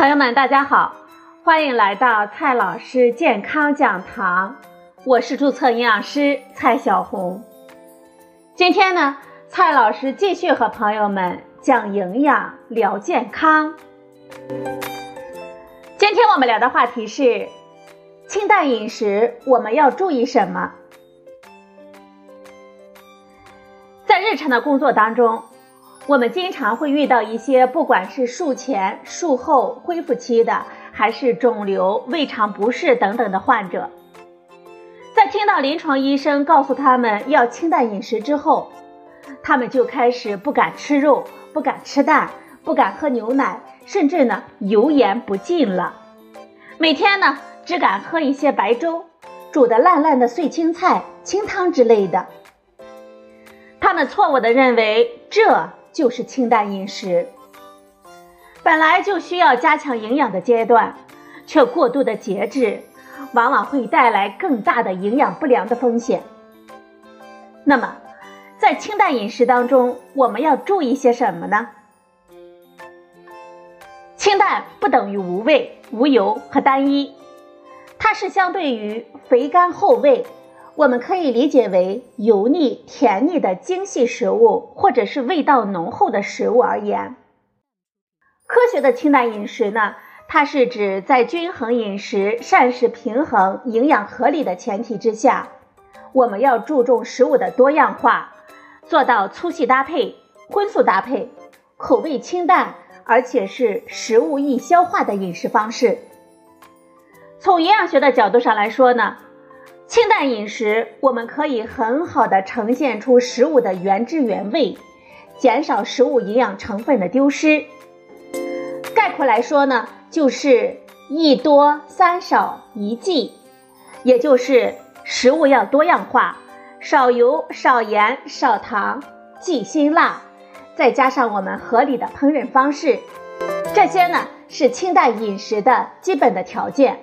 朋友们，大家好，欢迎来到蔡老师健康讲堂，我是注册营养师蔡小红。今天呢，蔡老师继续和朋友们讲营养、聊健康。今天我们聊的话题是清淡饮食，我们要注意什么？在日常的工作当中。我们经常会遇到一些，不管是术前、术后恢复期的，还是肿瘤、胃肠不适等等的患者，在听到临床医生告诉他们要清淡饮食之后，他们就开始不敢吃肉、不敢吃蛋、不敢喝牛奶，甚至呢油盐不进了。每天呢只敢喝一些白粥，煮的烂烂的碎青菜、清汤之类的。他们错误的认为这。就是清淡饮食，本来就需要加强营养的阶段，却过度的节制，往往会带来更大的营养不良的风险。那么，在清淡饮食当中，我们要注意些什么呢？清淡不等于无味、无油和单一，它是相对于肥甘厚味。我们可以理解为油腻、甜腻的精细食物，或者是味道浓厚的食物而言。科学的清淡饮食呢，它是指在均衡饮食、膳食平衡、营养合理的前提之下，我们要注重食物的多样化，做到粗细搭配、荤素搭配，口味清淡，而且是食物易消化的饮食方式。从营养学的角度上来说呢。清淡饮食，我们可以很好的呈现出食物的原汁原味，减少食物营养成分的丢失。概括来说呢，就是一多三少一忌，也就是食物要多样化，少油、少盐、少糖，忌辛辣，再加上我们合理的烹饪方式，这些呢是清淡饮食的基本的条件。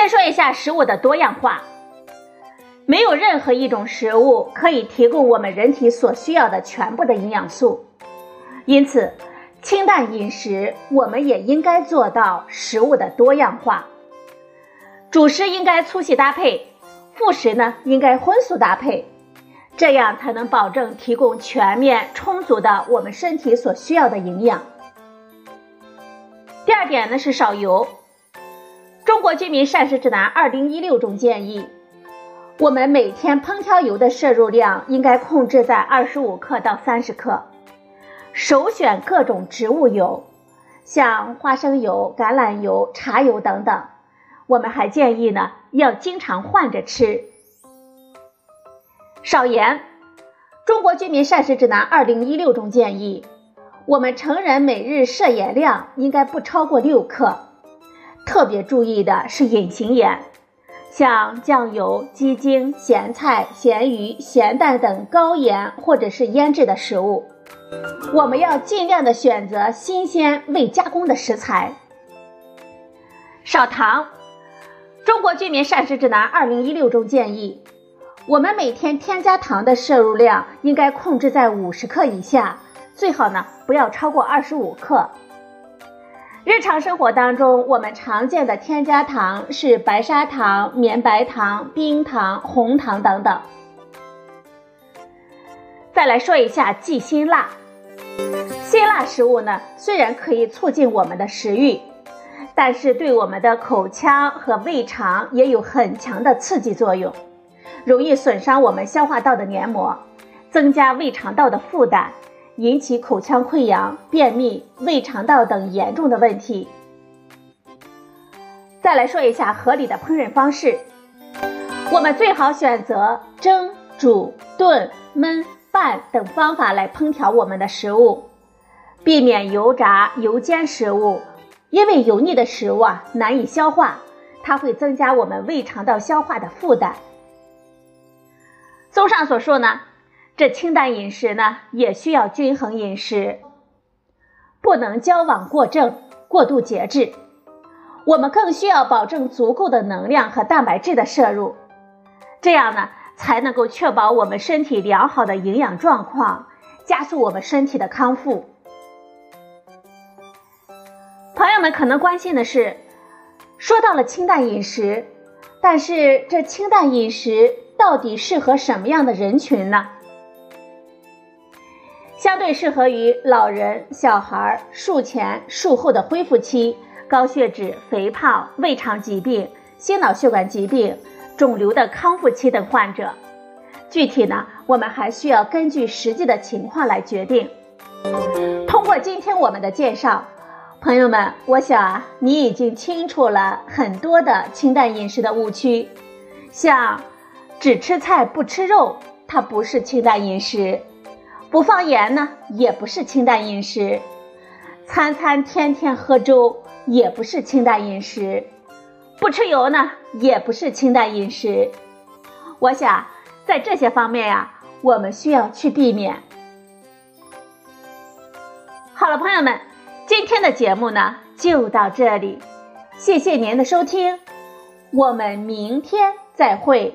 先说一下食物的多样化，没有任何一种食物可以提供我们人体所需要的全部的营养素，因此清淡饮食我们也应该做到食物的多样化。主食应该粗细搭配，副食呢应该荤素搭配，这样才能保证提供全面充足的我们身体所需要的营养。第二点呢是少油。中国居民膳食指南二零一六中建议，我们每天烹调油的摄入量应该控制在二十五克到三十克，首选各种植物油，像花生油、橄榄油、茶油等等。我们还建议呢，要经常换着吃。少盐。中国居民膳食指南二零一六中建议，我们成人每日摄盐量应该不超过六克。特别注意的是隐形盐，像酱油、鸡精、咸菜、咸鱼、咸蛋等高盐或者是腌制的食物，我们要尽量的选择新鲜未加工的食材。少糖，中国居民膳食指南二零一六中建议，我们每天添加糖的摄入量应该控制在五十克以下，最好呢不要超过二十五克。日常生活当中，我们常见的添加糖是白砂糖、绵白糖、冰糖、红糖等等。再来说一下忌辛辣。辛辣食物呢，虽然可以促进我们的食欲，但是对我们的口腔和胃肠也有很强的刺激作用，容易损伤我们消化道的黏膜，增加胃肠道的负担。引起口腔溃疡、便秘、胃肠道等严重的问题。再来说一下合理的烹饪方式，我们最好选择蒸、煮、炖、焖、拌等方法来烹调我们的食物，避免油炸、油煎食物，因为油腻的食物啊难以消化，它会增加我们胃肠道消化的负担。综上所述呢。这清淡饮食呢，也需要均衡饮食，不能矫枉过正、过度节制。我们更需要保证足够的能量和蛋白质的摄入，这样呢，才能够确保我们身体良好的营养状况，加速我们身体的康复。朋友们可能关心的是，说到了清淡饮食，但是这清淡饮食到底适合什么样的人群呢？相对适合于老人、小孩、术前、术后的恢复期、高血脂、肥胖、胃肠疾病、心脑血管疾病、肿瘤的康复期等患者。具体呢，我们还需要根据实际的情况来决定。通过今天我们的介绍，朋友们，我想啊，你已经清楚了很多的清淡饮食的误区，像只吃菜不吃肉，它不是清淡饮食。不放盐呢，也不是清淡饮食；餐餐天天喝粥，也不是清淡饮食；不吃油呢，也不是清淡饮食。我想，在这些方面呀，我们需要去避免。好了，朋友们，今天的节目呢就到这里，谢谢您的收听，我们明天再会。